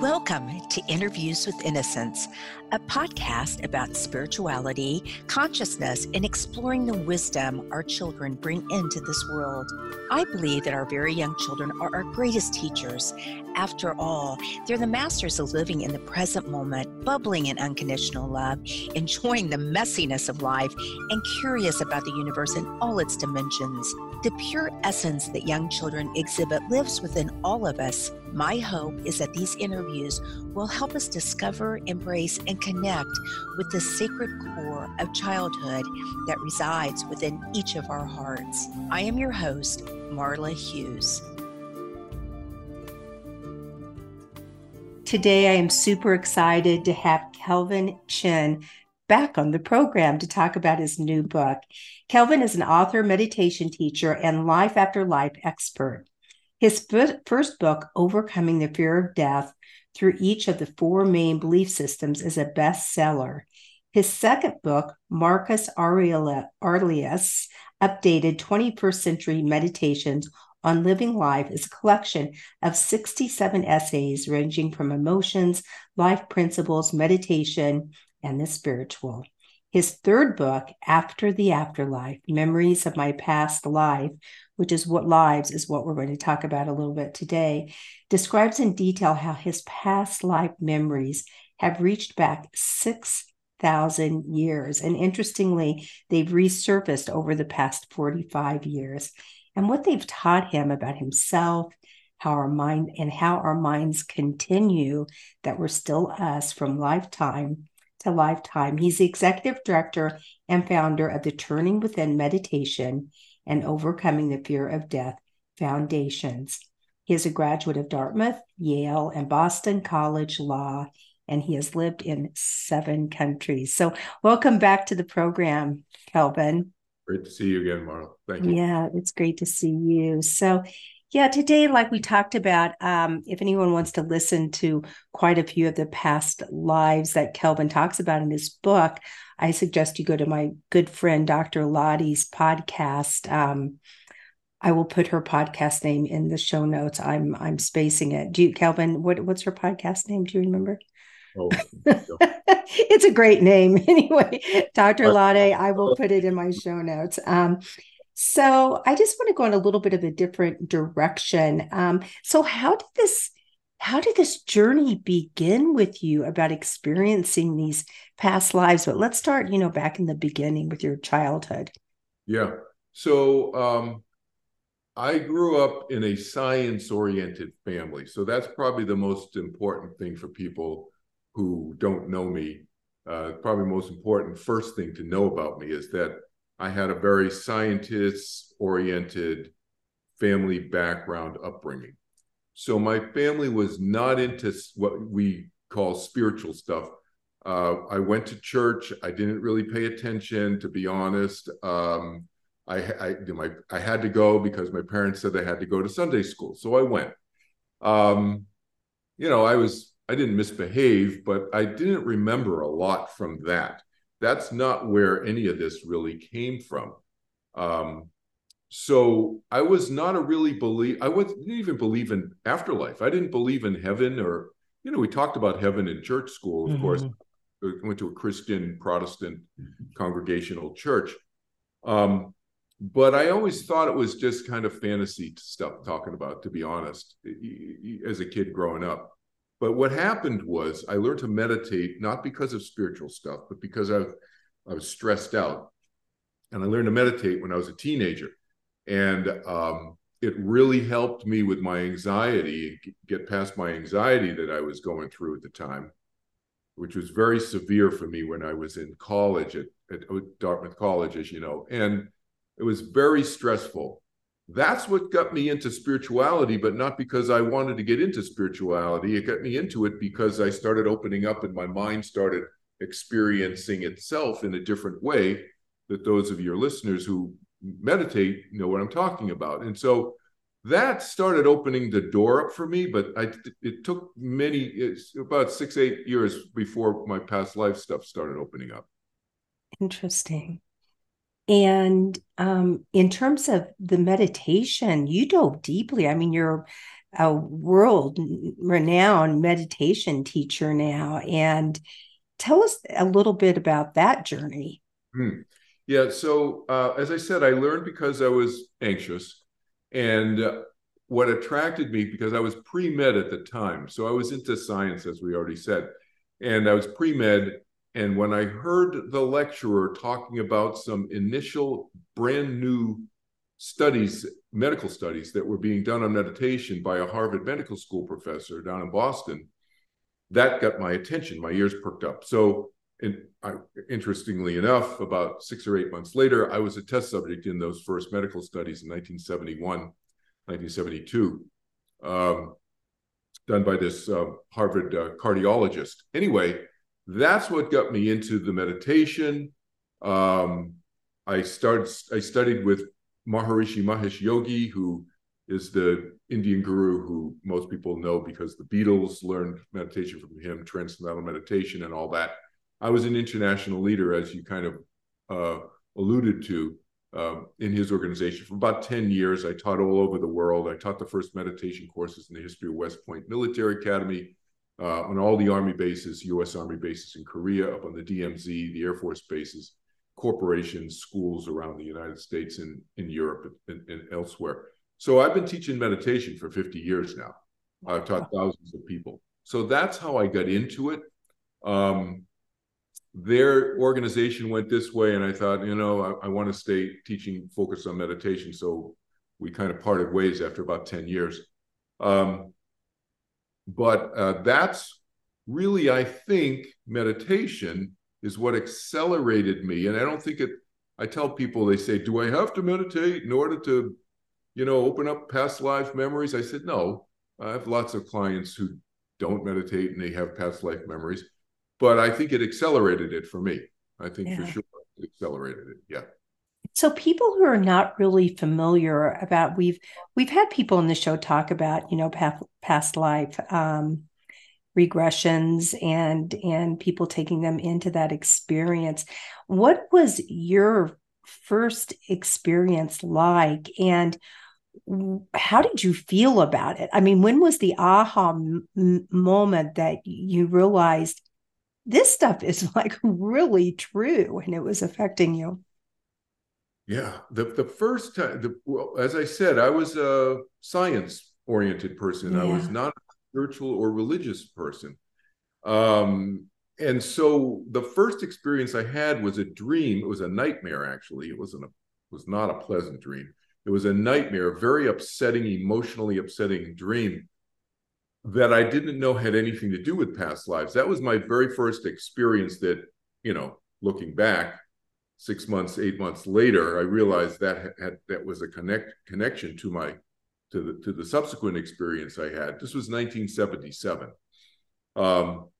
Welcome to Interviews with Innocence, a podcast about spirituality, consciousness, and exploring the wisdom our children bring into this world. I believe that our very young children are our greatest teachers. After all, they're the masters of living in the present moment, bubbling in unconditional love, enjoying the messiness of life, and curious about the universe in all its dimensions. The pure essence that young children exhibit lives within all of us. My hope is that these interviews will help us discover, embrace, and connect with the sacred core of childhood that resides within each of our hearts. I am your host, Marla Hughes. Today, I am super excited to have Kelvin Chin back on the program to talk about his new book. Kelvin is an author, meditation teacher, and life after life expert. His first book, Overcoming the Fear of Death Through Each of the Four Main Belief Systems, is a bestseller. His second book, Marcus Aurelius, Updated 21st Century Meditations on Living Life, is a collection of 67 essays ranging from emotions, life principles, meditation, and the spiritual. His third book, After the Afterlife Memories of My Past Life, which is what lives is what we're going to talk about a little bit today, describes in detail how his past life memories have reached back 6,000 years. And interestingly, they've resurfaced over the past 45 years. And what they've taught him about himself, how our mind and how our minds continue that we're still us from lifetime to lifetime. He's the executive director and founder of the Turning Within Meditation and Overcoming the Fear of Death Foundations. He is a graduate of Dartmouth, Yale, and Boston College Law, and he has lived in seven countries. So, welcome back to the program, Kelvin. Great to see you again, Marla. Thank you. Yeah, it's great to see you. So, yeah, today, like we talked about, um, if anyone wants to listen to quite a few of the past lives that Kelvin talks about in his book, I suggest you go to my good friend Dr. Lottie's podcast. Um, I will put her podcast name in the show notes. I'm I'm spacing it. Do you, Kelvin? What what's her podcast name? Do you remember? Oh, it's a great name. Anyway, Dr. Lottie, I will put it in my show notes. Um, so I just want to go in a little bit of a different direction. Um, so how did this how did this journey begin with you about experiencing these past lives? But let's start, you know, back in the beginning with your childhood. Yeah. So um, I grew up in a science oriented family. So that's probably the most important thing for people who don't know me. Uh, probably most important first thing to know about me is that I had a very scientist oriented family background upbringing. So my family was not into what we call spiritual stuff. Uh, I went to church. I didn't really pay attention, to be honest. Um, I, I, my, I had to go because my parents said I had to go to Sunday school, so I went. Um, you know, I was I didn't misbehave, but I didn't remember a lot from that that's not where any of this really came from. Um, so I was not a really believe. I was, didn't even believe in afterlife. I didn't believe in heaven, or you know, we talked about heaven in church school. Of mm-hmm. course, I went to a Christian Protestant congregational church. Um, but I always thought it was just kind of fantasy stuff talking about, to be honest, as a kid growing up. But what happened was I learned to meditate not because of spiritual stuff, but because I, I was stressed out. And I learned to meditate when I was a teenager. And um, it really helped me with my anxiety, get past my anxiety that I was going through at the time, which was very severe for me when I was in college at, at Dartmouth College, as you know. And it was very stressful that's what got me into spirituality, but not because I wanted to get into spirituality. It got me into it because I started opening up and my mind started experiencing itself in a different way that those of your listeners who meditate know what I'm talking about. And so that started opening the door up for me, but I, it took many, it's about six, eight years before my past life stuff started opening up. Interesting. And um, in terms of the meditation, you dove deeply. I mean, you're a world renowned meditation teacher now. And tell us a little bit about that journey. Hmm. Yeah. So, uh, as I said, I learned because I was anxious. And uh, what attracted me, because I was pre med at the time. So, I was into science, as we already said. And I was pre med. And when I heard the lecturer talking about some initial brand new studies, medical studies that were being done on meditation by a Harvard Medical School professor down in Boston, that got my attention. My ears perked up. So, I, interestingly enough, about six or eight months later, I was a test subject in those first medical studies in 1971, 1972, um, done by this uh, Harvard uh, cardiologist. Anyway, that's what got me into the meditation. Um, I started. I studied with Maharishi Mahesh Yogi, who is the Indian guru who most people know because the Beatles learned meditation from him, transcendental meditation, and all that. I was an international leader, as you kind of uh, alluded to, uh, in his organization for about 10 years. I taught all over the world. I taught the first meditation courses in the history of West Point Military Academy, uh, on all the Army bases, U.S. Army bases in Korea, up on the DMZ, the Air Force bases, corporations, schools around the United States and in Europe and, and, elsewhere. So I've been teaching meditation for 50 years now. I've taught thousands of people. So that's how I got into it. Um, their organization went this way, and I thought, you know, I, I want to stay teaching focus on meditation. So we kind of parted ways after about 10 years. Um, but uh, that's really, I think, meditation is what accelerated me. And I don't think it, I tell people, they say, Do I have to meditate in order to, you know, open up past life memories? I said, No. I have lots of clients who don't meditate and they have past life memories. But I think it accelerated it for me. I think yeah. for sure it accelerated it. Yeah. So people who are not really familiar about we've we've had people in the show talk about, you know, past, past life um regressions and and people taking them into that experience. What was your first experience like? And how did you feel about it? I mean when was the aha m- moment that you realized this stuff is like really true and it was affecting you yeah the the first time the, well, as i said i was a science oriented person yeah. i was not a spiritual or religious person. Um, and so the first experience I had was a dream. It was a nightmare, actually. It wasn't a was not a pleasant dream. It was a nightmare, a very upsetting, emotionally upsetting dream that I didn't know had anything to do with past lives. That was my very first experience that, you know, looking back, six months, eight months later, I realized that had, that was a connect connection to my to the to the subsequent experience I had. This was 1977, um,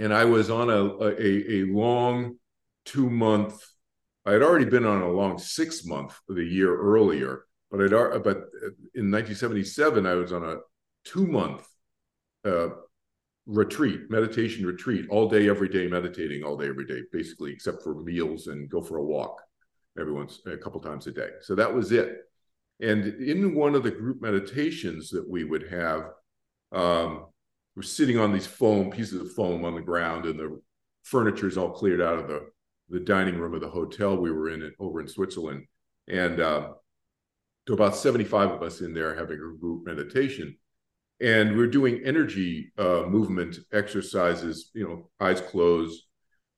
and I was on a a, a long two month. I had already been on a long six month the year earlier, but I'd but in 1977 I was on a two month uh, retreat, meditation retreat, all day, every day, meditating all day, every day, basically, except for meals and go for a walk every once a couple times a day. So that was it. And in one of the group meditations that we would have, um, we're sitting on these foam pieces of foam on the ground, and the furniture is all cleared out of the the dining room of the hotel we were in over in Switzerland, and uh, to about seventy five of us in there having a group meditation, and we're doing energy uh, movement exercises. You know, eyes closed.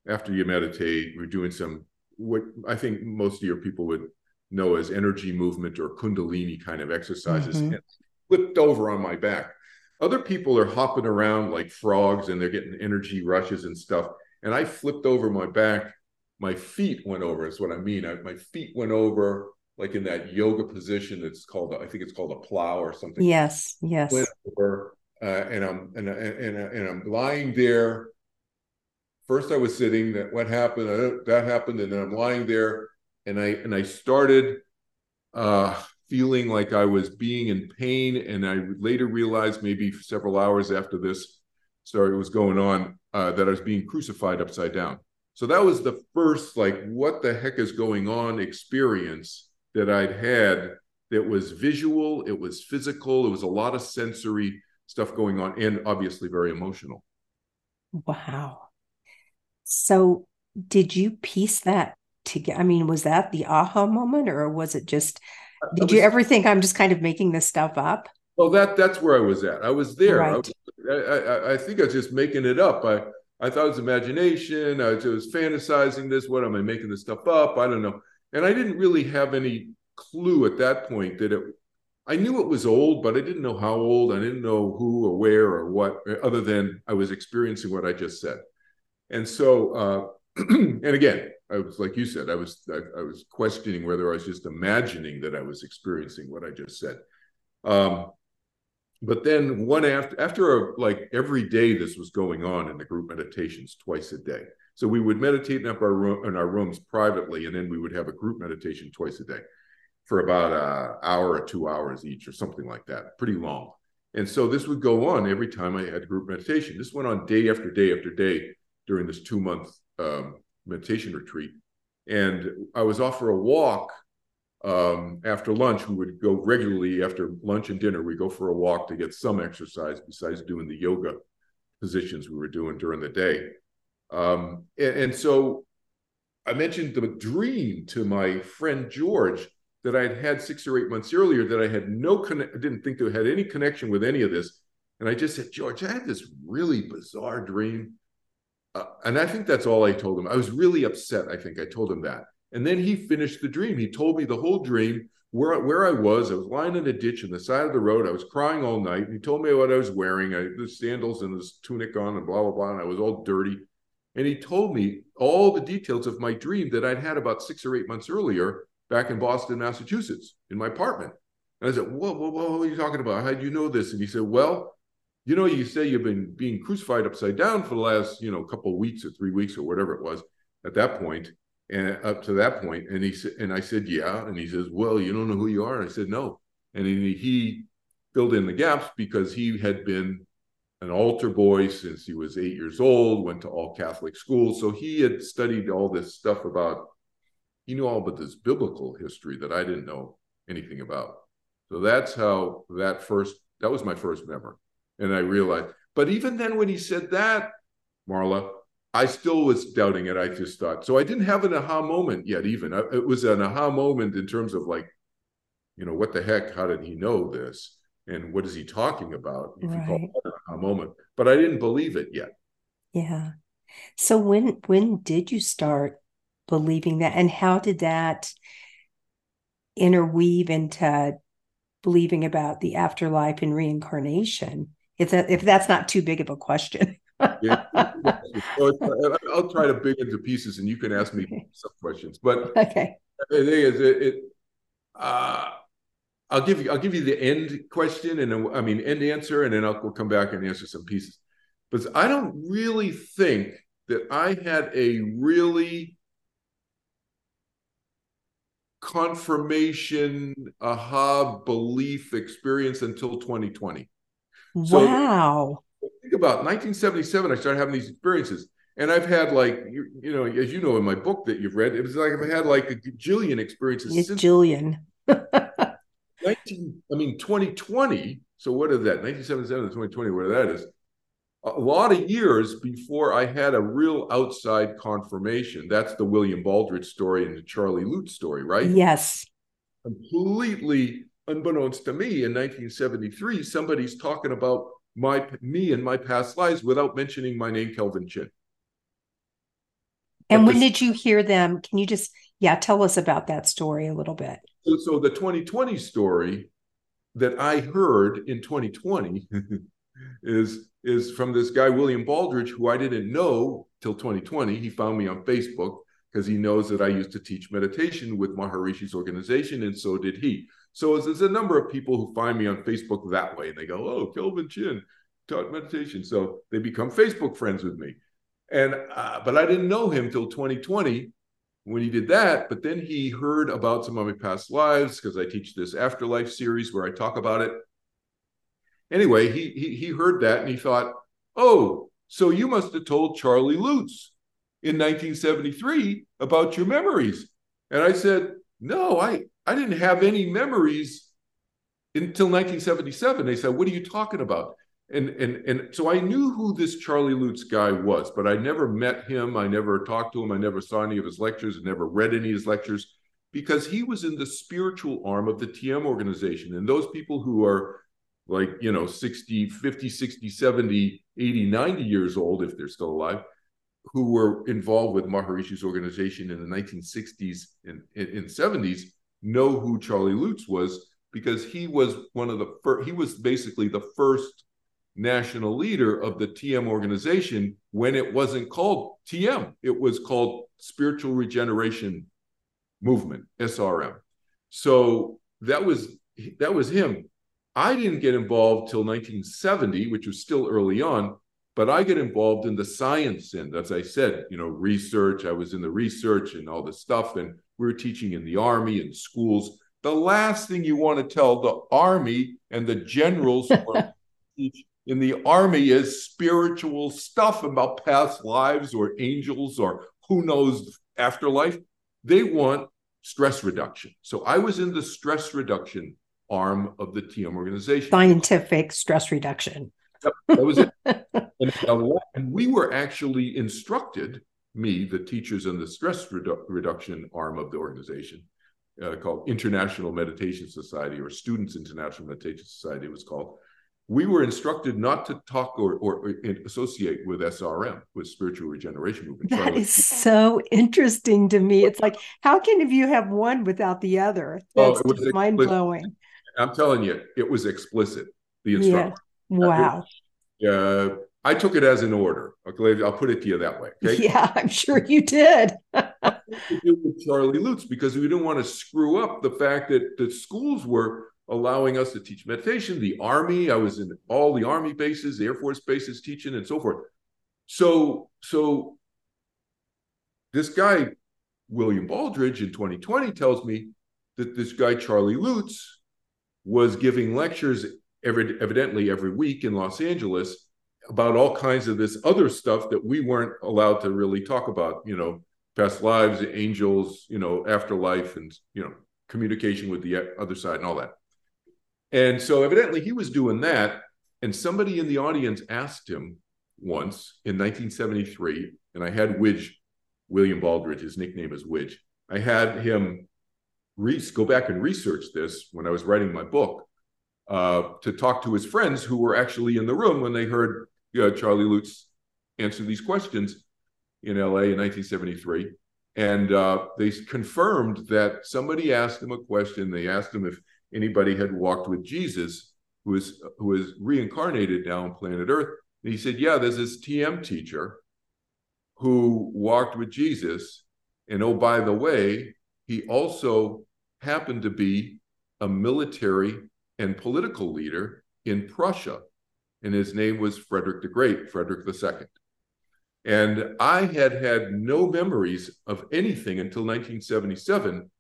After you meditate, we're doing some what I think most of your people would know as energy movement or kundalini kind of exercises mm-hmm. and flipped over on my back other people are hopping around like frogs and they're getting energy rushes and stuff and i flipped over my back my feet went over is what i mean I, my feet went over like in that yoga position it's called i think it's called a plow or something. Yes yes. Over, uh, and i'm and, and, and i'm lying there. First i was sitting that what happened that happened and then i'm lying there and I and I started uh, feeling like I was being in pain, and I later realized maybe several hours after this story was going on uh, that I was being crucified upside down. So that was the first like what the heck is going on experience that I'd had that was visual, it was physical, it was a lot of sensory stuff going on, and obviously very emotional. Wow. So, did you piece that together? I mean, was that the aha moment, or was it just? Did was, you ever think I'm just kind of making this stuff up? Well, that that's where I was at. I was there. Right. I, was, I, I, think I was just making it up. I I thought it was imagination. I was, I was fantasizing this. What am I making this stuff up? I don't know. And I didn't really have any clue at that point that it. I knew it was old, but I didn't know how old. I didn't know who or where or what, other than I was experiencing what I just said. And so, uh, and again, I was like you said, I was I, I, was questioning whether I was just imagining that I was experiencing what I just said. Um, but then one after after a, like every day this was going on in the group meditations twice a day so we would meditate in our room in our rooms privately and then we would have a group meditation twice a day for about an hour or two hours each or something like that pretty long and so this would go on every time i had group meditation this went on day after day after day during this two month um, meditation retreat and i was off for a walk um, after lunch, we would go regularly after lunch and dinner. We go for a walk to get some exercise besides doing the yoga positions we were doing during the day. Um, and, and, so I mentioned the dream to my friend George that I had had six or eight months earlier that I had no conne- didn't think there had any connection with any of this. And I just said, George, I had this really bizarre dream. Uh, and I think that's all I told him. I was really upset. I think I told him that. And then he finished the dream. He told me the whole dream, where, where I was. I was lying in a ditch on the side of the road. I was crying all night. He told me what I was wearing. I the sandals and this tunic on and blah, blah, blah. And I was all dirty. And he told me all the details of my dream that I'd had about six or eight months earlier back in Boston, Massachusetts, in my apartment. And I said, whoa, whoa, whoa, what are you talking about? How do you know this? And he said, well, you know, you say you've been being crucified upside down for the last, you know, couple of weeks or three weeks or whatever it was at that point and up to that point. and he said and i said yeah and he says well you don't know who you are and i said no and he, he filled in the gaps because he had been an altar boy since he was eight years old went to all catholic schools so he had studied all this stuff about he knew all about this biblical history that i didn't know anything about so that's how that first that was my first memory and i realized but even then when he said that marla I still was doubting it. I just thought so. I didn't have an aha moment yet. Even it was an aha moment in terms of like, you know, what the heck? How did he know this? And what is he talking about? If right. you call aha moment, but I didn't believe it yet. Yeah. So when when did you start believing that, and how did that interweave into believing about the afterlife and reincarnation? If that if that's not too big of a question. yeah. so I'll try to big into pieces, and you can ask me some questions. But okay, the thing is, it, it uh, I'll give you I'll give you the end question, and I mean end answer, and then I'll we'll come back and answer some pieces. But I don't really think that I had a really confirmation aha belief experience until 2020. Wow. So think about 1977, I started having these experiences. And I've had like you, you know, as you know in my book that you've read, it was like I've had like a jillion experiences. It's jillion. 19, I mean 2020. So what is that? 1977 to 2020, where that is. A lot of years before I had a real outside confirmation. That's the William Baldridge story and the Charlie Lutz story, right? Yes. Completely unbeknownst to me in 1973, somebody's talking about my me and my past lives without mentioning my name, Kelvin Chin. And when did you hear them? Can you just, yeah, tell us about that story a little bit? So, so the 2020 story that I heard in 2020 is is from this guy William Baldridge, who I didn't know till 2020. He found me on Facebook because he knows that I used to teach meditation with Maharishi's organization, and so did he. So there's a number of people who find me on Facebook that way, and they go, "Oh, Kelvin Chin taught meditation," so they become Facebook friends with me. And uh, but I didn't know him till 2020 when he did that. But then he heard about some of my past lives because I teach this afterlife series where I talk about it. Anyway, he he he heard that and he thought, "Oh, so you must have told Charlie Lutz in 1973 about your memories." And I said, "No, I I didn't have any memories until 1977. They said, "What are you talking about?" And and and so I knew who this Charlie Lutz guy was, but I never met him. I never talked to him. I never saw any of his lectures. I never read any of his lectures because he was in the spiritual arm of the TM organization. And those people who are like, you know, 60, 50, 60, 70, 80, 90 years old, if they're still alive, who were involved with Maharishi's organization in the 1960s and, and, 70s know who Charlie Lutz was because he was one of the first, he was basically the first national leader of the TM organization when it wasn't called TM. It was called Spiritual Regeneration movement, SRM. So that was that was him. I didn't get involved till 1970, which was still early on, but I get involved in the science end, as I said, you know, research. I was in the research and all this stuff, and we were teaching in the army and schools. The last thing you want to tell the army and the generals in the army is spiritual stuff about past lives or angels or who knows afterlife. They want stress reduction. So I was in the stress reduction arm of the TM organization. Scientific stress reduction. Yep, that was it. and, and, we were actually instructed, me, the teachers in the stress redu- reduction arm of the organization, uh, called International Meditation Society or Students International Meditation Society, it was called we were instructed not to talk or, or, or associate with SRM, with spiritual regeneration movement. That is so interesting to me. It's like, how can you have one without the other? That's oh, mind blowing. I'm telling you, it was explicit. The instruction. Yeah. Wow. Yeah, uh, I took it as an order. Okay, I'll put it to you that way. Okay? Yeah, I'm sure you did. with Charlie Lutz because we didn't want to screw up the fact that the schools were allowing us to teach meditation. The Army, I was in all the Army bases, the Air Force bases teaching, and so forth. So, so this guy, William Baldridge, in 2020 tells me that this guy, Charlie Lutz, was giving lectures every, evidently every week in Los Angeles about all kinds of this other stuff that we weren't allowed to really talk about, you know, past lives, angels, you know, afterlife, and, you know, communication with the other side and all that. And so evidently he was doing that. And somebody in the audience asked him once in 1973, and I had Widge, William Baldridge, his nickname is Widge. I had him re- go back and research this when I was writing my book uh, to talk to his friends who were actually in the room when they heard uh, Charlie Lutz answer these questions in LA in 1973. And uh, they confirmed that somebody asked him a question. They asked him if anybody had walked with Jesus, who was who was reincarnated now on planet Earth. And he said, Yeah, there's this TM teacher who walked with Jesus. And oh, by the way, he also happened to be a military and political leader in Prussia. And his name was Frederick the Great, Frederick II. And I had had no memories of anything until 1977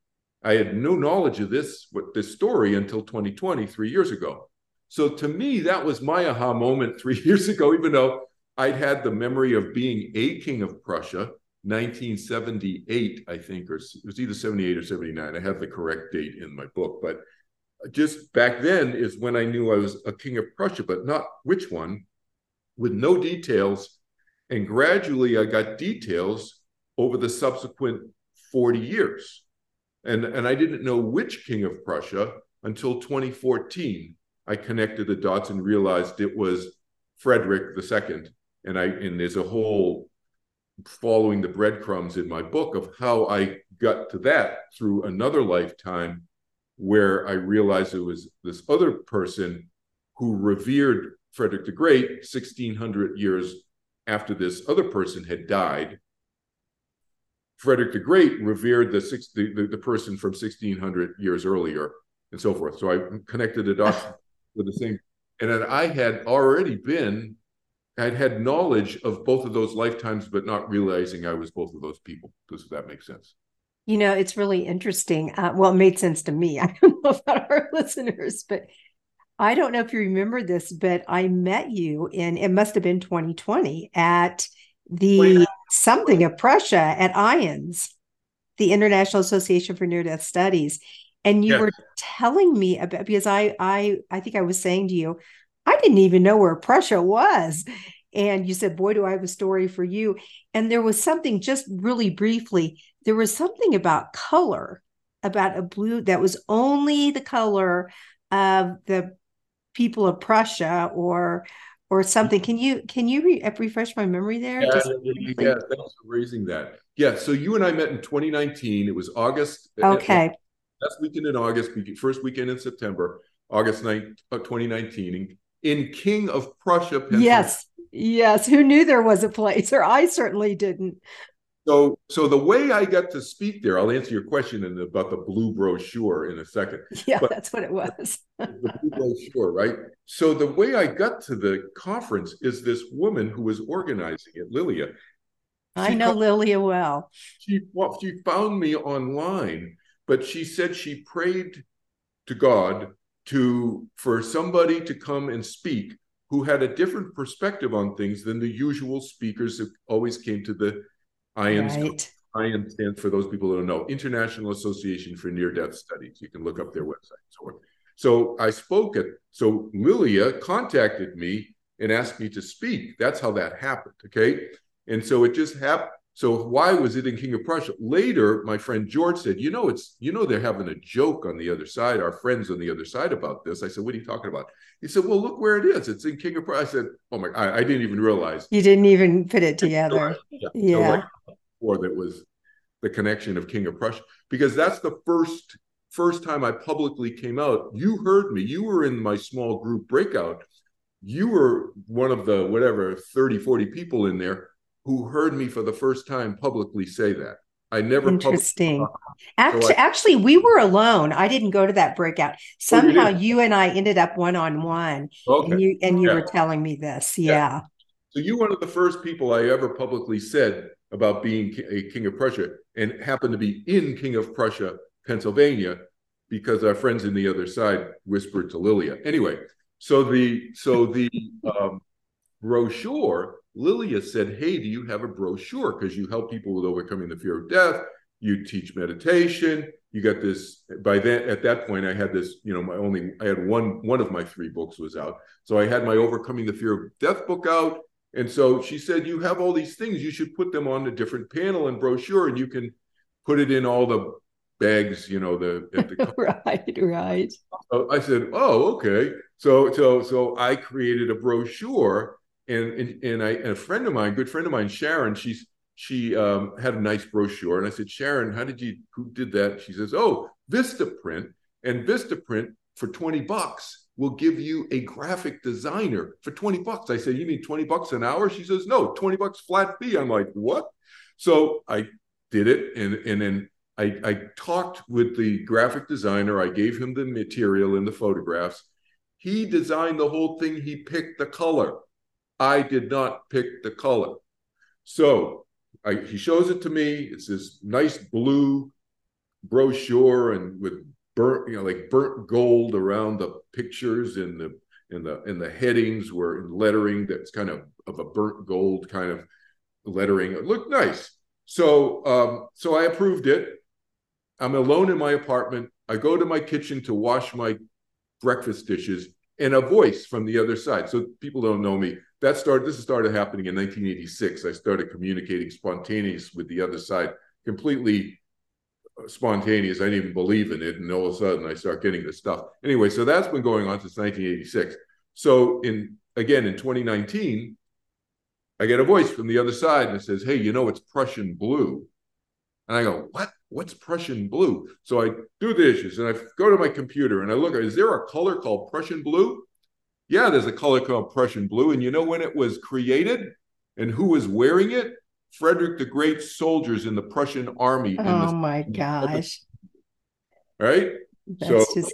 I had no knowledge of this this story until 2020, three years ago. So to me, that was my aha moment three years ago, even though I'd had the memory of being a king of Prussia, 1978, I think, or it was either 78 or 79. I have the correct date in my book, but just back then is when I knew I was a king of Prussia, but not which one, with no details. And gradually I got details over the subsequent 40 years. And, and I didn't know which king of Prussia until 2014. I connected the dots and realized it was Frederick II. And I and there's a whole following the breadcrumbs in my book of how I got to that through another lifetime where I realized it was this other person who revered Frederick the Great 1600 years after this other person had died Frederick the Great revered the, six, the, the, the, person from 1600 years earlier and so forth. So I connected the dots with the same. And then I had already been, I'd had knowledge of both of those lifetimes, but not realizing I was both of those people. Does that make sense? You know, it's really interesting. Uh, well, it made sense to me. I don't know about our listeners, but I don't know if you remember this, but I met you in, it must have been 2020 at the something of Prussia at IANDS, the International Association for Near Death Studies. and you yes. were telling me about because I I I think I was saying to you, I didn't even know where Prussia was. And you said, Boy, do I have a story for you. And there was something just really briefly, there was something about color, about a blue that was only the color of the people of Prussia or or something. Can you can you re- refresh my memory there? Yeah, yeah, yeah, thanks for raising that. Yeah, so you and I met in 2019. It was August. Uh, uh, okay. Last weekend in August, first weekend in September, August 9, 2019, in King of Prussia, Yes, yes. Who knew there was a place, or I certainly didn't. So, so the way I got to speak there, I'll answer your question in, about the blue brochure in a second. Yeah, but that's what it was. the blue brochure, right? So the way I got to the conference is this woman who was organizing it, Lilia. I know Lilia well. She well, she found me online, but she said she prayed to God to for somebody to come and speak who had a different perspective on things than the usual speakers that always came to the IANDS. Right. IANDS stands for those people who don't know International Association for Near Death Studies. You can look up their website and so forth. So I spoke at, so Lilia contacted me and asked me to speak. That's how that happened. Okay. And so it just happened. So why was it in King of Prussia? Later, my friend George said, "You know, it's you know they're having a joke on the other side, our friends on the other side about this." I said, "What are you talking about?" He said, "Well, look where it is. It's in King of Prussia." I said, "Oh my, I, I didn't even realize." You didn't even put it together. yeah. yeah. Or that was the connection of King of Prussia, because that's the first first time I publicly came out. You heard me. You were in my small group breakout. You were one of the whatever 30, 40 people in there who heard me for the first time publicly say that. I never interesting. Actually, so I, actually, we were alone. I didn't go to that breakout. Oh, Somehow, you, you, and I ended up one on one. And you and you yeah. were telling me this. Yeah. yeah. So you were one of the first people I ever publicly said about being a king of Prussia, and happened to be in King of Prussia, Pennsylvania, because our friends in the other side whispered to Lilia. Anyway, so the so the um, brochure Lilia said, Hey, do you have a brochure? Because you help people with overcoming the fear of death. You teach meditation. You got this. By then, at that point, I had this, you know, my only, I had one, one of my three books was out. So I had my Overcoming the Fear of Death book out. And so she said, You have all these things. You should put them on a different panel and brochure, and you can put it in all the bags, you know, the, the right, right. So I said, Oh, okay. So so so I created a brochure and and, and I and a friend of mine, good friend of mine, Sharon, she's she um, had a nice brochure, and I said, Sharon, how did you who did that? She says, Oh, Vistaprint, and Vistaprint for twenty bucks will give you a graphic designer for 20 bucks. I said, You mean 20 bucks an hour? She says, No, 20 bucks flat fee. I'm like, What? So I did it. And, and then I, I talked with the graphic designer. I gave him the material and the photographs. He designed the whole thing. He picked the color. I did not pick the color. So I, he shows it to me. It's this nice blue brochure and with burnt, you know, like burnt gold around the pictures and the in the in the headings were in lettering that's kind of of a burnt gold kind of lettering. It looked nice. So um, so I approved it. I'm alone in my apartment. I go to my kitchen to wash my breakfast dishes, and a voice from the other side. So people don't know me that started this started happening in 1986 i started communicating spontaneous with the other side completely uh, spontaneous. I didn't even believe in it and all of a sudden i start getting this stuff. Anyway so that's been going on since 1986 so in again in 2019 i get a voice from the other side and it says hey you know it's prussian blue? And i go what? What's prussian blue? So i do the issues and i go to my computer and i look is there a color called prussian blue yeah, there's a color called Prussian blue. And you know when it was created and who was wearing it? Frederick the Great soldiers in the Prussian army. Oh the, my gosh. Right? That's so just...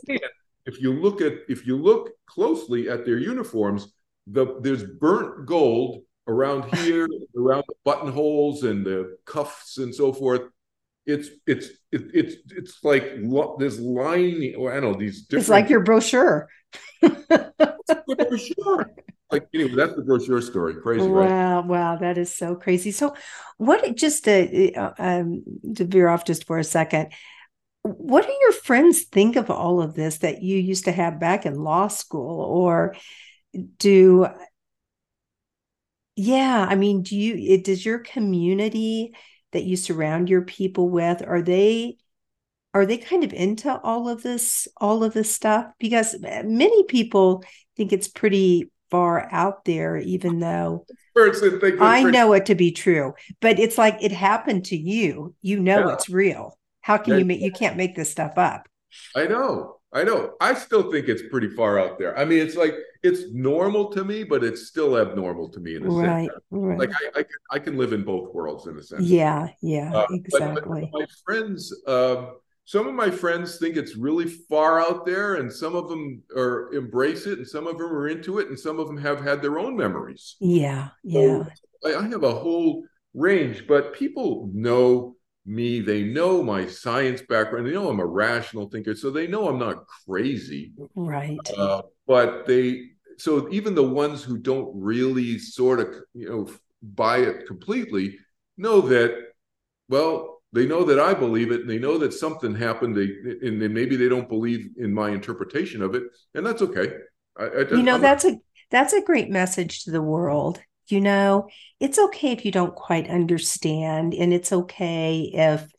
if you look at if you look closely at their uniforms, the there's burnt gold around here, around the buttonholes and the cuffs and so forth. It's it's it, it's it's like lo- this line. Or I don't know these. Different... It's like your brochure. brochure. Like anyway, that's the brochure story. Crazy, wow, right? Wow, that is so crazy. So, what? Just to uh, um, to veer off just for a second, what do your friends think of all of this that you used to have back in law school or do yeah i mean do you it does your community that you surround your people with? Are they are they kind of into all of this all of this stuff? Because eh, many people think it's pretty far out there even though i know it to be true but it's like it happened to you. You know yeah. it's real. How can yeah. you make you can't make this stuff up. I know. I know. I still think it's pretty far out there. I mean it's like it's normal to me but it's still abnormal to me in a right, sense. Right. like I, I, can, I can live in both worlds in a sense. Yeah yeah uh, exactly. my friends um, some of my friends think it's really far out there and some of them are embrace it and some of them are into it and some of them have had their own memories. Yeah yeah. So i have a whole range but people know me they know my science background they know i'm a rational thinker so they know i'm not crazy. Right. Uh, but they so even the ones who don't really sort of you know buy it completely know that well they know that I believe it, and they know that something happened. They and maybe they don't believe in my interpretation of it, and that's okay. I, I, you know, I'm that's a that's a great message to the world. You know, it's okay if you don't quite understand, and it's okay if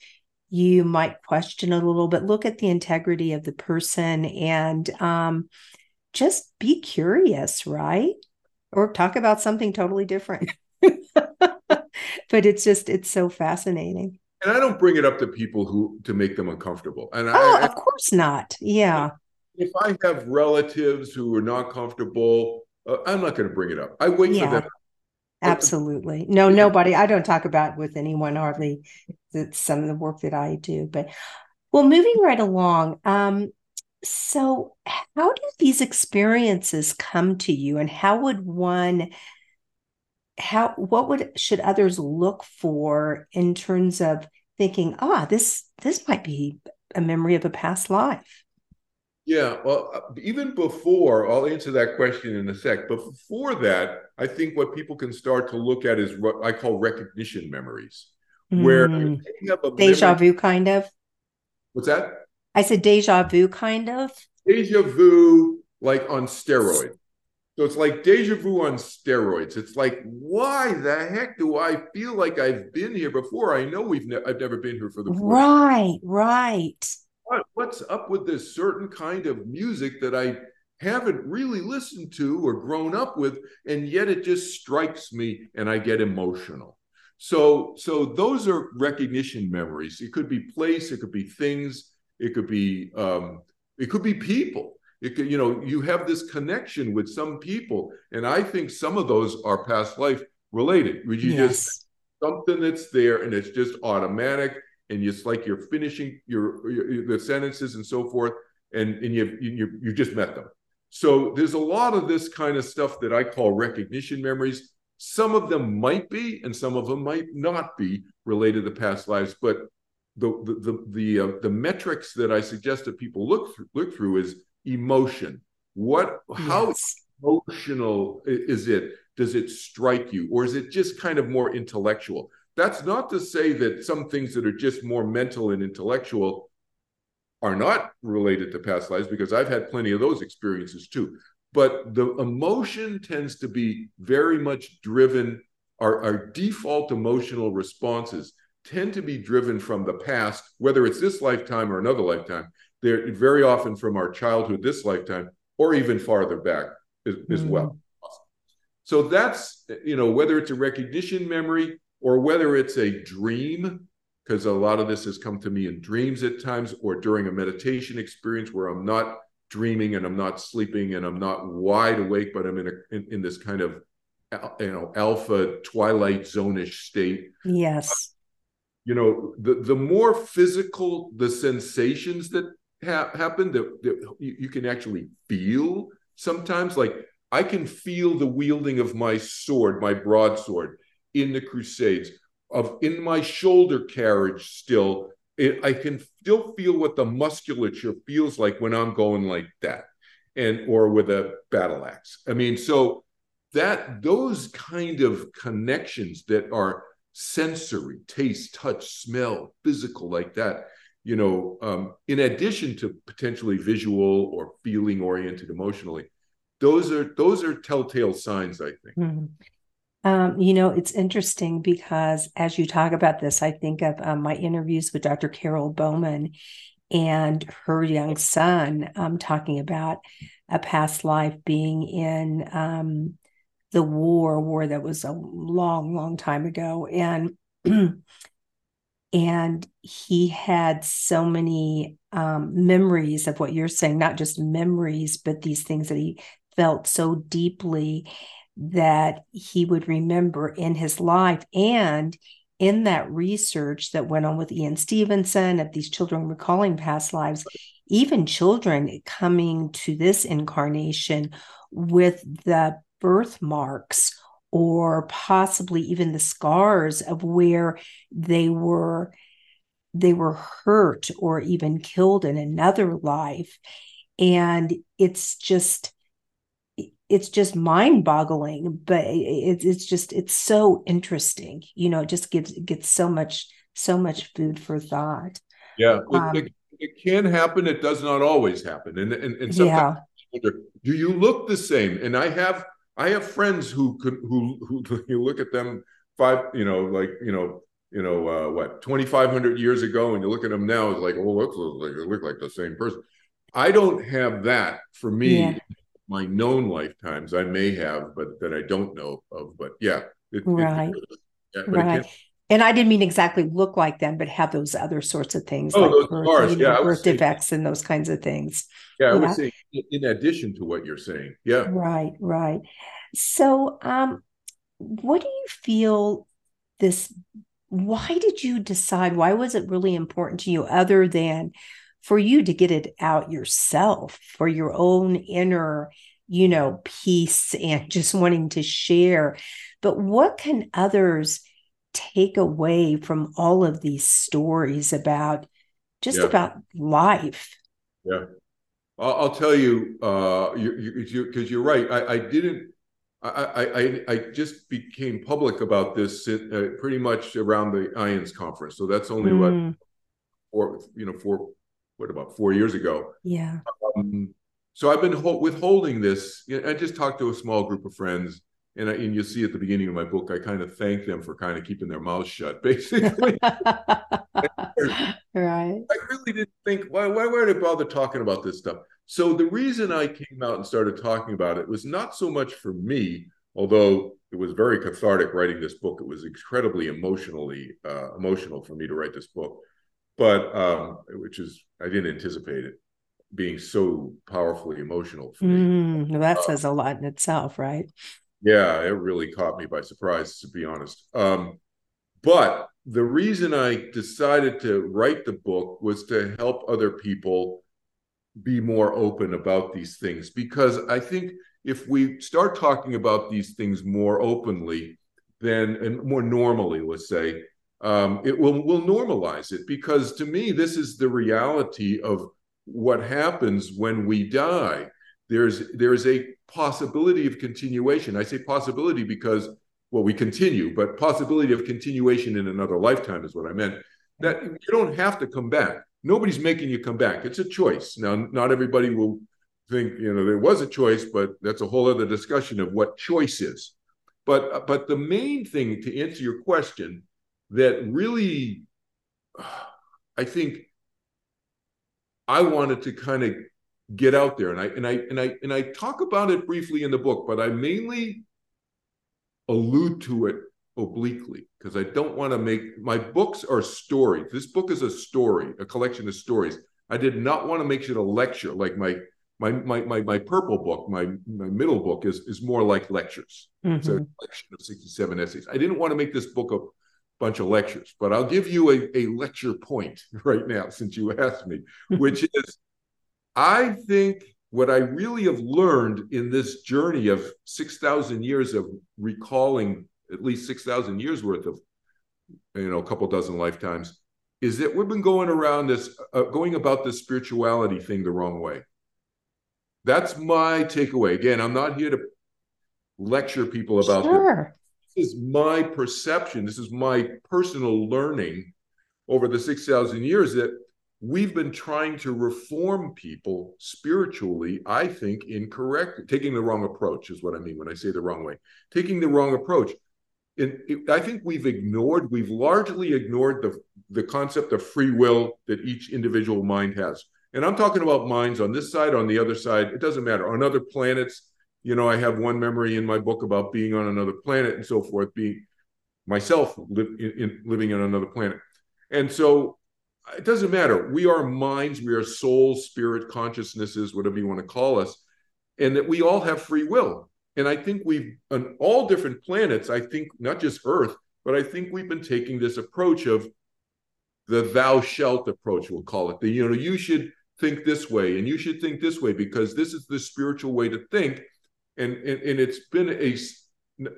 you might question a little bit. Look at the integrity of the person, and um, just be curious, right? Or talk about something totally different. but it's just it's so fascinating and I don't bring it up to people who to make them uncomfortable. And oh, I, of course not. Yeah. If I have relatives who are not comfortable, uh, I'm not going to bring it up. I wait yeah. for them. Absolutely. No, nobody. I don't talk about with anyone hardly. Some of the work that I do. But well, moving right along. Um, so how do these experiences come to you, and how would one how what would should others look for in terms of thinking ah this this might be a memory of a past life yeah well uh, even before i'll answer that question in a sec but before that i think what people can start to look at is what i call recognition memories where mm. deja memory, vu kind of? What's that i said deja vu kind of deja vu like on steroids so it's like deja vu on steroids. It's like, why the heck do I feel like I've been here before? I know we've ne- I've never been here for the first right, right. What, what's up with this certain kind of music that I haven't really listened to or grown up with, and yet it just strikes me and I get emotional. So, so those are recognition memories. It could be place, it could be things, it could be um, it could be people it could, you know, you have this connection with some people, and I think some of those are past life related. Would you yes. just something that's there and it's just automatic, and it's like you're finishing your, your the sentences and so forth, and and you you you just met them. So there's a lot of this kind of stuff that I call recognition memories. Some of them might be, and some of them might not be related to past lives. But the the the the, uh, the metrics that I suggest that people look through, look through is emotion. What, how yes. emotional is it? Does it strike you? Or is it just kind of more intellectual? That's not to say that some things that are just more mental and intellectual are not related to past lives, because I've had plenty of those experiences too. But the emotion tends to be very much driven, our, our default emotional responses tend to be driven from the past, whether it's this lifetime or another lifetime. They're very often from our childhood, this lifetime, or even farther back as, mm. as well. So that's, you know, whether it's a recognition memory or whether it's a dream, because a lot of this has come to me in dreams at times or during a meditation experience where I'm not dreaming and I'm not sleeping and I'm not wide awake, but I'm in a in, in this kind of you know alpha twilight zonish state. Yes. You know, the the more physical the sensations that ha- happen that, that you, you can actually feel sometimes. Like I can feel the wielding of my sword, my broadsword, in the Crusades, of in my shoulder carriage still. It, I can still feel what the musculature feels like when I'm going like that, and or with a battle axe. I mean, so that those kind of connections that are sensory, taste, touch, smell, physical, like that, you know, um, in addition to potentially visual or feeling oriented emotionally, those are those are telltale signs, I think. Mm-hmm. Um, you know, it's interesting because as you talk about this, I think of um, my interviews with Dr. Carol Bowman and her young son um, talking about a past life being in um, the war, war that was a long, long time ago, and and he had so many um, memories of what you're saying, not just memories, but these things that he felt so deeply that he would remember in his life. And in that research that went on with Ian Stevenson of these children recalling past lives, even children coming to this incarnation with the birthmarks or possibly even the scars of where they were they were hurt or even killed in another life. And it's just it's just mind boggling but it, it's just it's so interesting you know it just gives it gets so much so much food for thought. Yeah it, um, it, it, can happen it does not always happen. And and, and sometimes yeah. do you look the same? And i have i have friends who could who who you look at them five you know like you know you know uh, what 2500 years ago and you look at them now it's like oh looks like they look like the same person i don't have that for me yeah my known lifetimes I may have, but that I don't know of. But yeah, it, right, it, yeah, right. And I didn't mean exactly look like them, but have those other sorts of things. Oh, like those birth, know, yeah, birth defects and those kinds of things. Yeah, I would say in addition to what you're saying. Yeah. Right, right. So, um, what do you feel this? Why did you decide? Why was it really important to you, other than for you to get it out yourself for your own inner you know peace and just wanting to share but what can others take away from all of these stories about just yeah. about life yeah i'll, I'll tell you uh you because you, are right I, I didn't I, I I just became public about this uh, pretty much around the IANDS conference. So that's only mm. what four you know four what about four years ago. Yeah. Um, so I've been ho- withholding this. I just talked to a small group of friends, and, I, and you'll see at the beginning of my book, I kind of thank them for kind of keeping their mouths shut, basically. right. I really didn't think why why would I bother talking about this stuff. So the reason I came out and started talking about it was not so much for me, although it was very cathartic writing this book. It was incredibly emotionally uh, emotional for me to write this book but um, which is I didn't anticipate it being so powerfully emotional for me. Mm, that uh, says a lot in itself, right? Yeah, it really caught me by surprise, to be honest. Um, but the reason I decided to write the book was to help other people be more open about these things because I think if we start talking about these things more openly, then and more normally, let's say, um, it will will normalize it because to me this is the reality of what happens when we die there's there's a possibility of continuation. I say possibility because well we continue but possibility of continuation in another lifetime is what i meant. That you don't have to come back. Nobody's making you come back. It's a choice. Now not everybody will think you know there was a choice but that's a whole other discussion of what choice is. But but the main thing to answer your question that really, I think I wanted to kind of get out there, and I and I and I and I talk about it briefly in the book, but I mainly allude to it obliquely because I don't want to make my books are stories. This book is a story, a collection of stories. I did not want to make it a lecture like my my my my, my purple book, my, my middle book is is more like lectures. Mm-hmm. It's a collection of 67 essays. I didn't want to make this book a bunch of lectures, but I'll give you a, a lecture point right now since you asked me, which is I think what I really have learned in this journey of 6,000 years of recalling at least 6,000 years worth of, you know, a couple dozen lifetimes is that we've been going around this, uh, going about this spirituality thing the wrong way. That's my takeaway. Again, I'm not here to lecture people about sure This is my perception, this is my personal learning over the 6,000 years that we've been trying to reform people spiritually, I think, incorrectly, taking the wrong approach is what I mean when I say the wrong way, taking the wrong approach. And I think we've ignored, we've largely ignored the, the concept of free will that each individual mind has. And I'm talking about minds on this side, on the other side, it doesn't matter. On other planets, you know, I have one memory in my book about being on another planet and so forth, being myself li- in, in, living on another planet. And so it doesn't matter. We are minds, we are souls, spirit, consciousnesses, whatever you want to call us, and that we all have free will. And I think we've on all different planets, I think not just Earth, but I think we've been taking this approach of the thou shalt approach, we'll call it. The, you know, you should think this way and you should think this way because this is the spiritual way to think. And, and, and it's been a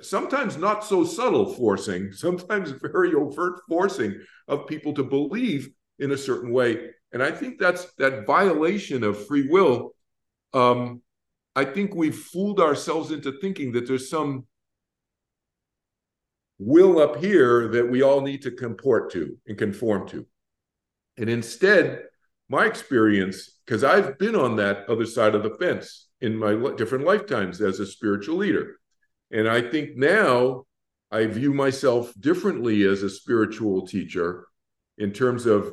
sometimes not so subtle forcing, sometimes very overt forcing of people to believe in a certain way. And I think that's that violation of free will. Um, I think we've fooled ourselves into thinking that there's some will up here that we all need to comport to and conform to. And instead, my experience, because I've been on that other side of the fence in my different lifetimes as a spiritual leader. And I think now I view myself differently as a spiritual teacher in terms of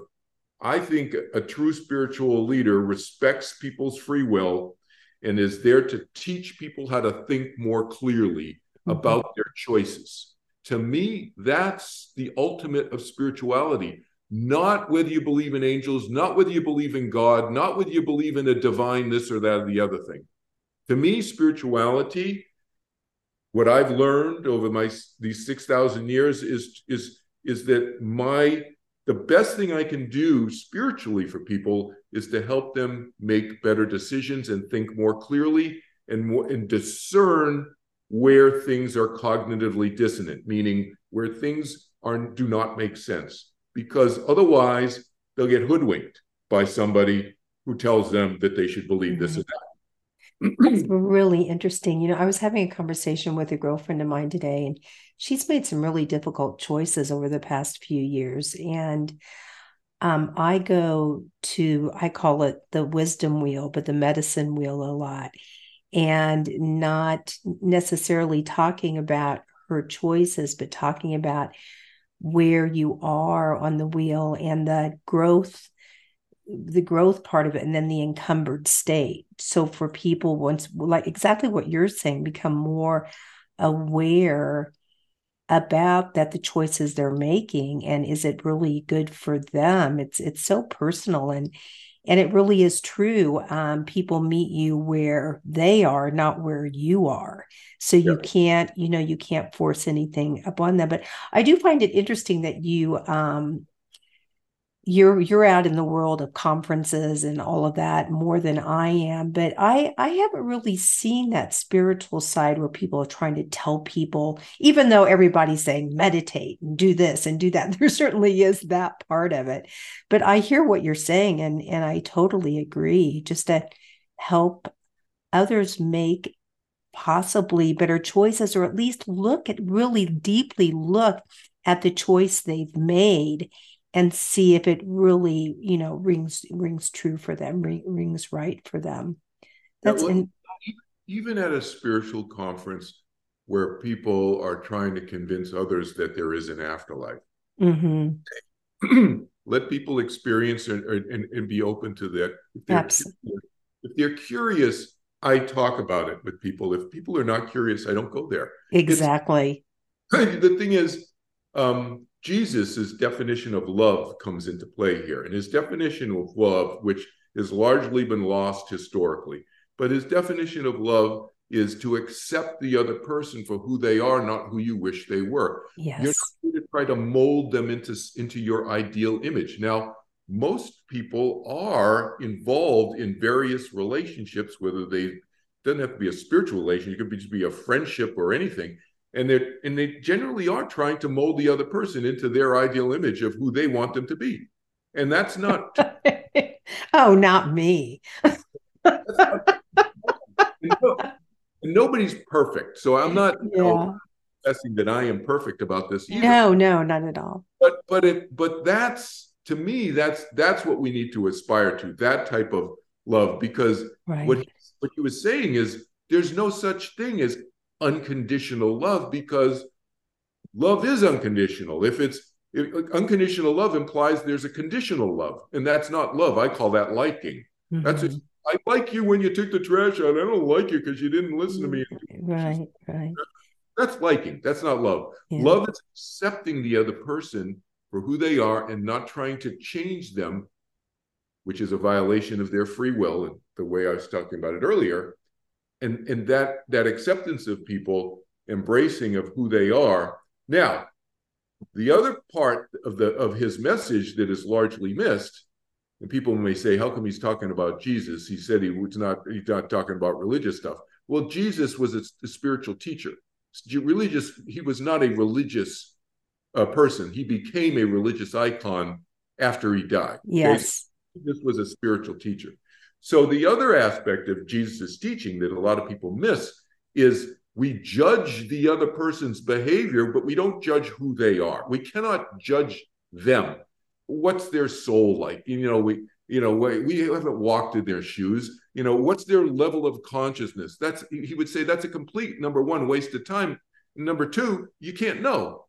I think a true spiritual leader respects people's free will and is there to teach people how to think more clearly mm-hmm. about their choices. To me, that's the ultimate of spirituality. Not whether you believe in angels, not whether you believe in God, not whether you believe in a divine this or that or the other thing. To me, spirituality, what I've learned over my these six thousand years is is is that my the best thing I can do spiritually for people is to help them make better decisions and think more clearly and more and discern where things are cognitively dissonant, meaning where things are do not make sense. Because otherwise they'll get hoodwinked by somebody who tells them that they should believe mm-hmm. this or that. That's really interesting. You know, I was having a conversation with a girlfriend of mine today, and she's made some really difficult choices over the past few years. And um, I go to, I call it the wisdom wheel, but the medicine wheel a lot, and not necessarily talking about her choices, but talking about where you are on the wheel and the growth the growth part of it and then the encumbered state. So for people once like exactly what you're saying become more aware about that the choices they're making and is it really good for them? It's it's so personal and and it really is true. Um, people meet you where they are not where you are. So you can't you know you can't force anything upon them. But i do find it interesting that you um, you're you're out in the world of conferences and all of that more than I am but I I haven't really seen that spiritual side where people are trying to tell people even though everybody's saying meditate and do this and do that there certainly is that part of it. But I hear what you're saying and and I totally agree just to help others make possibly better choices or at least look at really deeply look at the choice they've made and see if it really you know rings rings true for them ring, rings right for them. That's yeah, well, in- even at a spiritual conference where people are trying to convince others that there is an afterlife. Mm-hmm. let people experience and, and, and, be open to that. If they're, Absolutely. if they're curious i talk about it with people. If people are not curious i don't go there. Exactly. It's, the thing is um, Jesus' definition of love comes into play here. And his definition of love, which has largely been lost historically, but his definition of love is to accept the other person for who they are, not who you wish they were. Yes. You're not going to try to mold them into, into your ideal image. Now, most people are involved in various relationships, whether they doesn't have to be a spiritual relationship, it could be just be a friendship or anything and they and they generally are trying to mold the other person into their ideal image of who they want them to be. And that's not oh not me. Not, nobody's perfect. So i'm not yeah. know, that i am perfect about this either. no no not at all. But but it but that's to me, that's that's what we need to aspire to, that type of love, because right. what what he was saying is there's no such thing as unconditional love because love is unconditional. If it's if, unconditional love implies there's a conditional love, and that's not love. I call that liking. Mm-hmm. That's a, I like you when you took the trash out. I don't like you because you didn't listen to me. Right, right. That's liking. That's not love. Yeah. Love is accepting the other person for who they are and not trying to change them, which is a violation of their free will, and the way I was talking about it earlier. And, and that that acceptance of people, embracing of who they are. Now, the other part of the of his message that is largely missed, and people may say, "How come he's talking about Jesus?" He said he was not. He's not talking about religious stuff. Well, Jesus was a, a spiritual teacher. Religious. He was not a religious uh, person. He became a religious icon after he died. Yes, okay? this was a spiritual teacher. So the other aspect of Jesus' teaching that a lot of people miss is we judge the other person's behavior, but we don't judge who they are. We cannot judge them. What's their soul like? You know, we you know we, we haven't walked in their shoes. You know, what's their level of consciousness? That's he would say that's a complete number one waste of time. Number two, you can't know.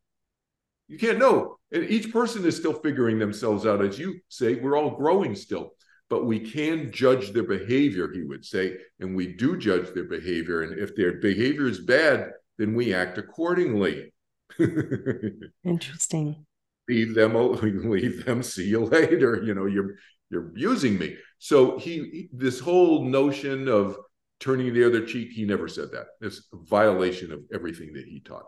You can't know. And each person is still figuring themselves out, as you say. We're all growing still but we can judge their behavior, he would say, and we do judge their behavior. And if their behavior is bad, then we act accordingly. Interesting. Leave them, leave them. See you later. You know, you're you're abusing me. So he, this whole notion of turning the other cheek, he never said that. It's a violation of everything that he taught.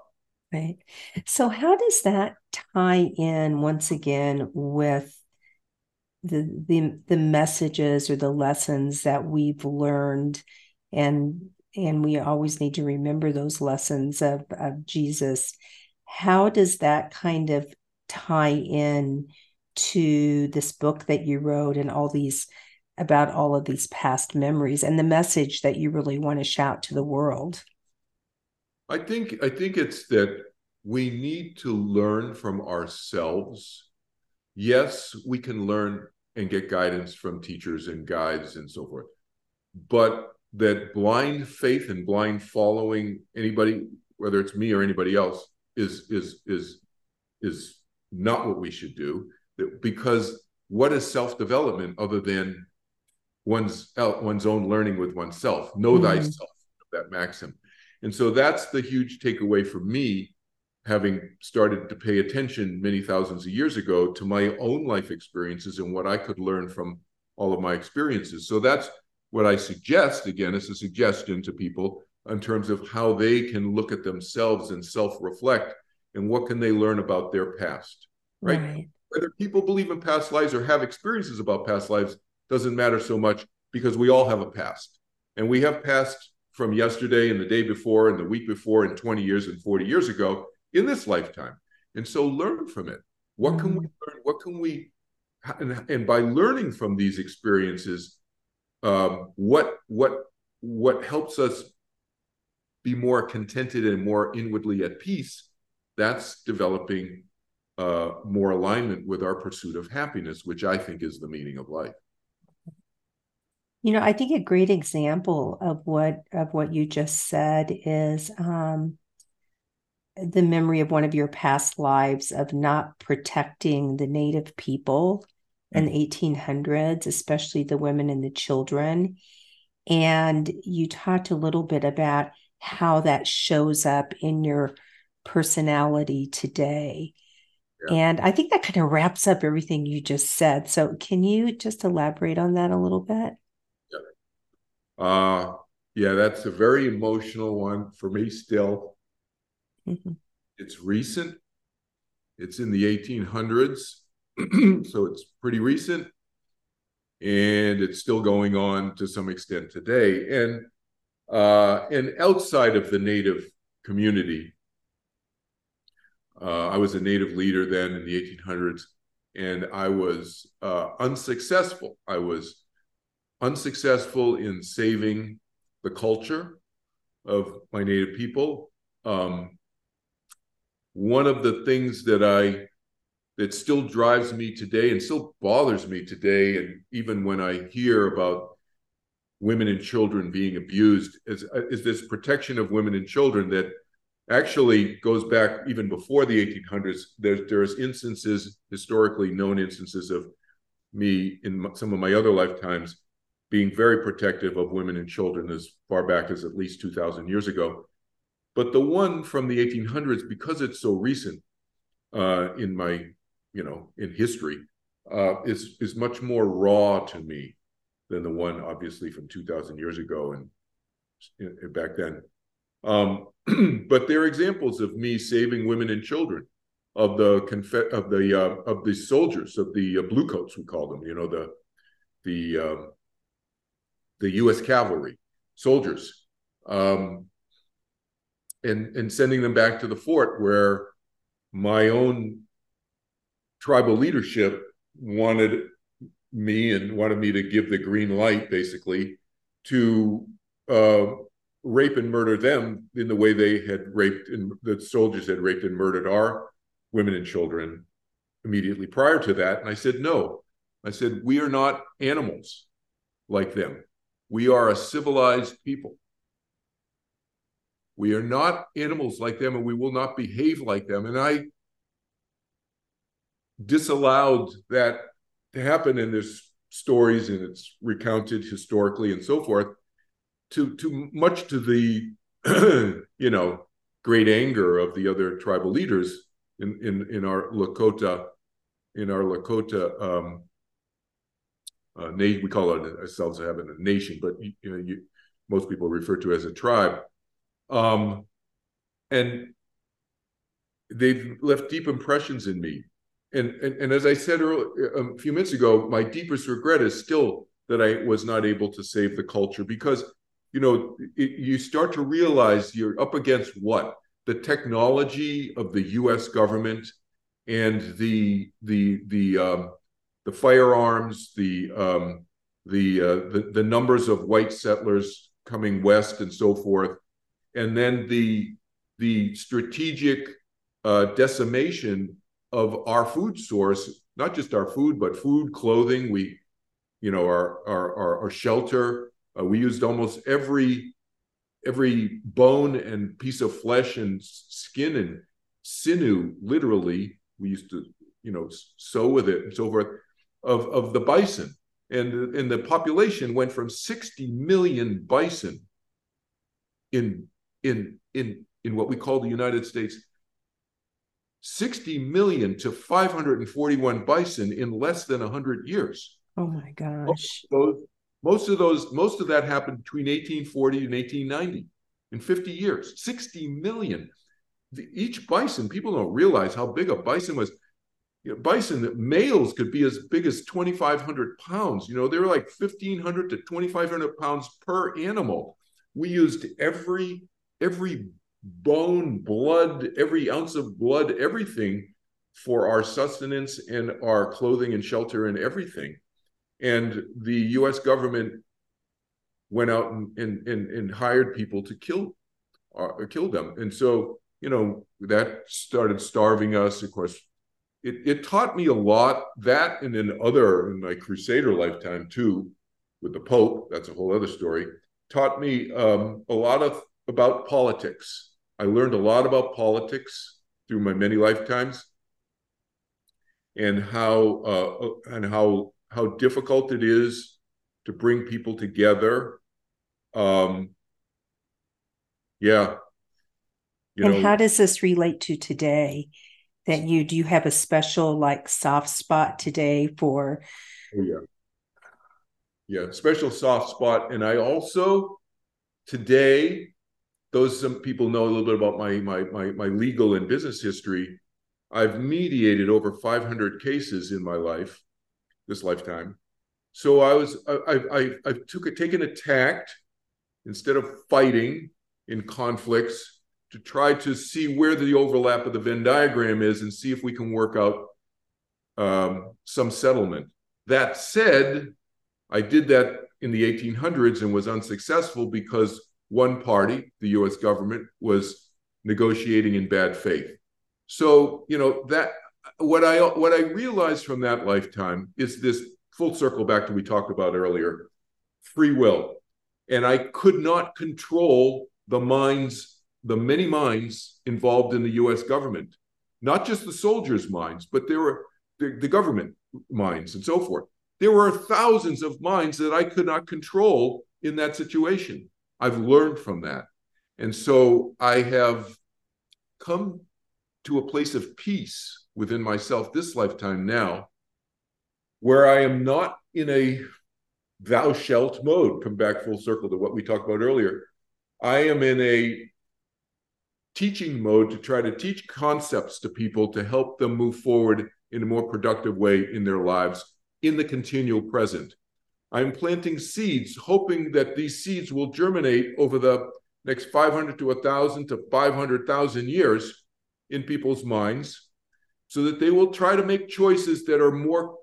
Right. So how does that tie in once again with the the the messages or the lessons that we've learned and and we always need to remember those lessons of of Jesus. How does that kind of tie in to this book that you wrote and all these about all of these past memories and the message that you really want to shout to the world? I think i think it's that we need to learn from ourselves. Yes we can learn and get guidance from teachers and guides and so forth. But that blind faith and blind following anybody, whether it's me or anybody else, is is is is not what we should do. Because what is self development other than one's one's own learning with oneself? Know mm-hmm. thyself, that maxim. And so that's the huge takeaway for me having started to pay attention many thousands of years ago to my own life experiences and what I could learn from all of my experiences. So that's what I suggest, again, as a suggestion to people in terms of how they can look at themselves and self-reflect and what can they learn about their past, right? right? Whether people believe in past lives or have experiences about past lives doesn't matter so much because we all have a past. And we have past from yesterday and the day before and the week before and 20 years and 40 years ago in this lifetime. And so learn from it. What can we mm-hmm. learn? What can we, and, and by learning from these experiences, um, what what what helps us be more contented and more inwardly at peace? That's developing uh, more alignment with our pursuit of happiness, which I think is the meaning of life. You know, I think a great example of what of what you just said is um, the memory of one of your past lives of not protecting the native people in the 1800s especially the women and the children. And you talked a little bit about how that shows up in your personality today. Yeah. and i think that kind of wraps up everything you just said. So can you just elaborate on that a little bit? Yeah. uh yeah that's a very emotional one for me still Mm-hmm. It's recent. It's in the 1800s, so it's pretty recent, and it's still going on to some extent today. And uh, and outside of the native community, uh, I was a native leader then in the 1800s, and I was uh, unsuccessful. I was unsuccessful in saving the culture of my native people. Um, one of the things that I that still drives me today and still bothers me today. And even when I hear about women and children being abused, is, is this protection of women and children that actually goes back even before the 1800s. There's there's instances, historically known instances of me in some of my other lifetimes being very protective of women and children as far back as at least 2,000 years ago. But the one from the 1800s, because it's so recent uh, in my, you know, in history, uh, is is much more raw to me than the one obviously from 2,000 years ago and, and back then. Um, but they're examples of me saving women and children of the conf- of the uh, of the soldiers of the uh, bluecoats we call them. You know the the um, the U.S. cavalry soldiers, um, and and sending them back to the fort where my own tribal leadership wanted me and wanted me to give the green light basically to uh, rape and murder them in the way they had raped and the soldiers had raped and murdered our women and children immediately prior to that. And I said, no. I said, we are not animals like them. We are a civilized people. We are not animals like them, and we will not behave like them. And I disallowed that to happen. And there's stories, and it's recounted historically and so forth to to much to the you know great anger of the other tribal leaders in in in our Lakota in our Lakota um, uh, we call it ourselves having a nation, but you, know you, most people refer to as a tribe, um, and they've left deep impressions in me. And, and and as I said earlier, a few minutes ago, my deepest regret is still that I was not able to save the culture because you know, it, you start to realize you're up against what the technology of the U.S. government and the the the um, the firearms, the um, the, uh, the the numbers of white settlers coming west and so forth, and then the the strategic uh, decimation of our food source, not just our food, but food, clothing. We, you know, our our our, our shelter, uh, we used almost every every bone and piece of flesh and skin and sinew, literally. We used to, you know, sew with it and so forth of, of the bison. And, and the population went from 60 million bison in in in in what we call the United States 60 million to 541 bison in less than 100 years. Oh my gosh. Those, most of those, most of that happened between 1840 and 1890 in 50 years, 60 million. The, each bison, people don't realize how big a bison was. You know, bison males could be as big as 2,500 pounds. You know, they were like 1,500 to 2,500 pounds per animal. We used every every bone, blood, every ounce of blood, everything for our sustenance and our clothing and shelter and everything and the U.S. government went out and and, and, and hired people to kill uh, kill them, and so you know that started starving us. Of course, it it taught me a lot. That and in other in my Crusader lifetime too, with the Pope. That's a whole other story. Taught me um, a lot of about politics. I learned a lot about politics through my many lifetimes, and how uh, and how how difficult it is to bring people together. Um, yeah. You and know, how does this relate to today? That you do you have a special like soft spot today for? Oh yeah, yeah, special soft spot, and I also today, those some people know a little bit about my my my my legal and business history. I've mediated over 500 cases in my life this lifetime. So I was I I I took a, taken a tact instead of fighting in conflicts to try to see where the overlap of the Venn diagram is and see if we can work out um, some settlement. That said, I did that in the 1800s and was unsuccessful because one party, the U.S. government, was negotiating in bad faith. So you know that what I what I realized from that lifetime is this full circle back to we talked about earlier, free will, and I could not control the minds, the many minds involved in the U.S. government, not just the soldiers' minds, but there were the, the government minds and so forth. There were thousands of minds that I could not control in that situation. I've learned from that. And so I have come to a place of peace within myself this lifetime now, where I am not in a thou shalt mode, come back full circle to what we talked about earlier. I am in a teaching mode to try to teach concepts to people to help them move forward in a more productive way in their lives in the continual present. I'm planting seeds, hoping that these seeds will germinate over the next 500 to 1,000 to 500,000 years in people's minds so that they will try to make choices that are more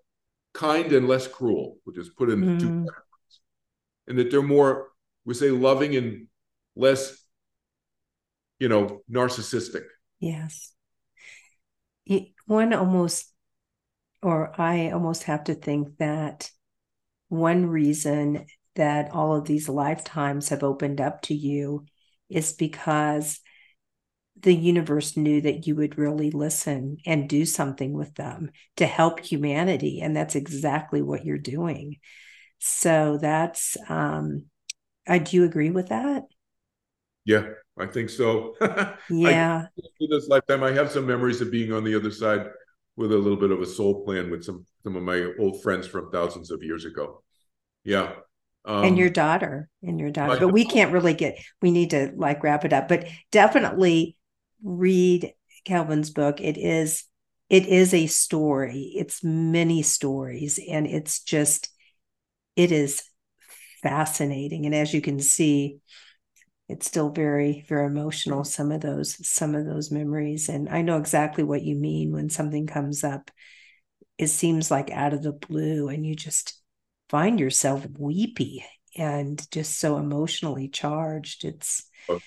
kind and less cruel, which is put in mm. two categories, and that they're more, we say, loving and less, you know, narcissistic. Yes. One almost, or I almost have to think that one reason that all of these lifetimes have opened up to you is because the universe knew that you would really listen and do something with them to help humanity. And that's exactly what you're doing. So that's, um, I do you agree with that? Yeah, I think so. yeah. I, this lifetime, I have some memories of being on the other side with a little bit of a soul plan with some some of my old friends from thousands of years ago. Yeah. Um, and your daughter and your daughter but we can't really get we need to like wrap it up but definitely read Kelvin's book. It is it is a story. It's many stories and it's just it is fascinating and as you can see it's still very very emotional some of those some of those memories and I know exactly what you mean when something comes up it seems like out of the blue and you just find yourself weepy and just so emotionally charged it's oh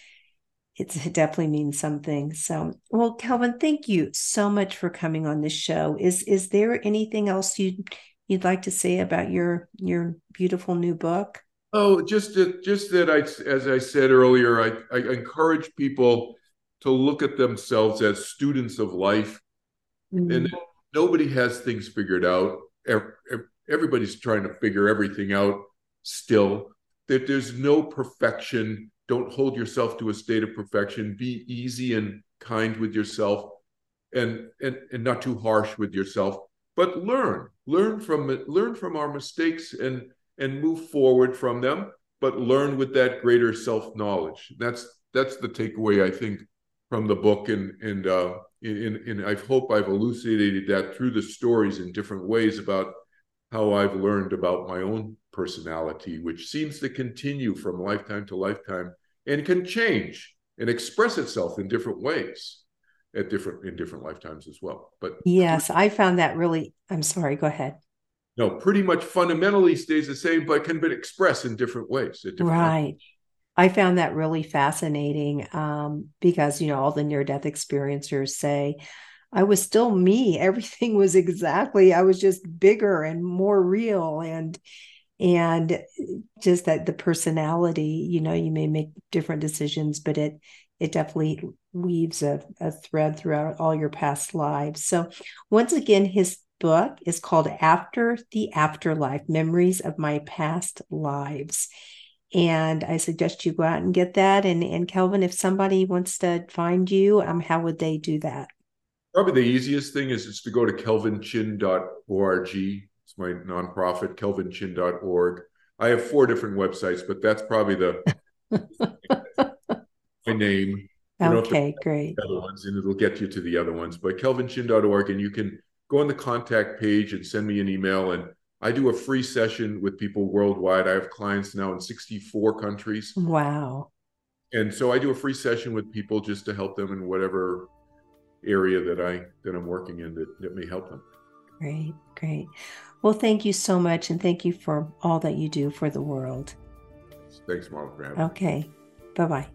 it definitely means something. So, well, Kelvin, thank you so much for coming on this show. Is is there anything else you would you'd like to say about your your beautiful new book? Oh, just that, just that I, as I said earlier, I, I encourage people to look at themselves as students of life, mm-hmm. and nobody has things figured out. Everybody's trying to figure everything out still. That there's no perfection don't hold yourself to a state of perfection be easy and kind with yourself and and, and not too harsh with yourself but learn learn from it learn from our mistakes and and move forward from them but learn with that greater self knowledge that's that's the takeaway i think from the book and and uh in, in i hope i've elucidated that through the stories in different ways about how i've learned about my own personality, which seems to continue from lifetime to lifetime and can change and express itself in different ways at different in different lifetimes as well. But yes, I found that really. I'm sorry. Go ahead. No, pretty much fundamentally stays the same, but can be expressed in different ways. Different right. I found that really fascinating um, because you know all the near death experiencers say I was still me. Everything was exactly. I was just bigger and more real and and just that the personality you know you may make different decisions but it it definitely weaves a, a thread throughout all your past lives so once again his book is called after the afterlife memories of my past lives and i suggest you go out and get that and and kelvin if somebody wants to find you um how would they do that probably the easiest thing is just to go to kelvinchin.org it's my nonprofit, kelvinchin.org. I have four different websites, but that's probably the my name. You okay, great. Other ones, and it'll get you to the other ones. But kelvinchin.org, and you can go on the contact page and send me an email. And I do a free session with people worldwide. I have clients now in 64 countries. Wow. And so I do a free session with people just to help them in whatever area that I that I'm working in that, that may help them. Great, great. Well, thank you so much, and thank you for all that you do for the world. Thanks, Marla, for having Okay. Bye bye.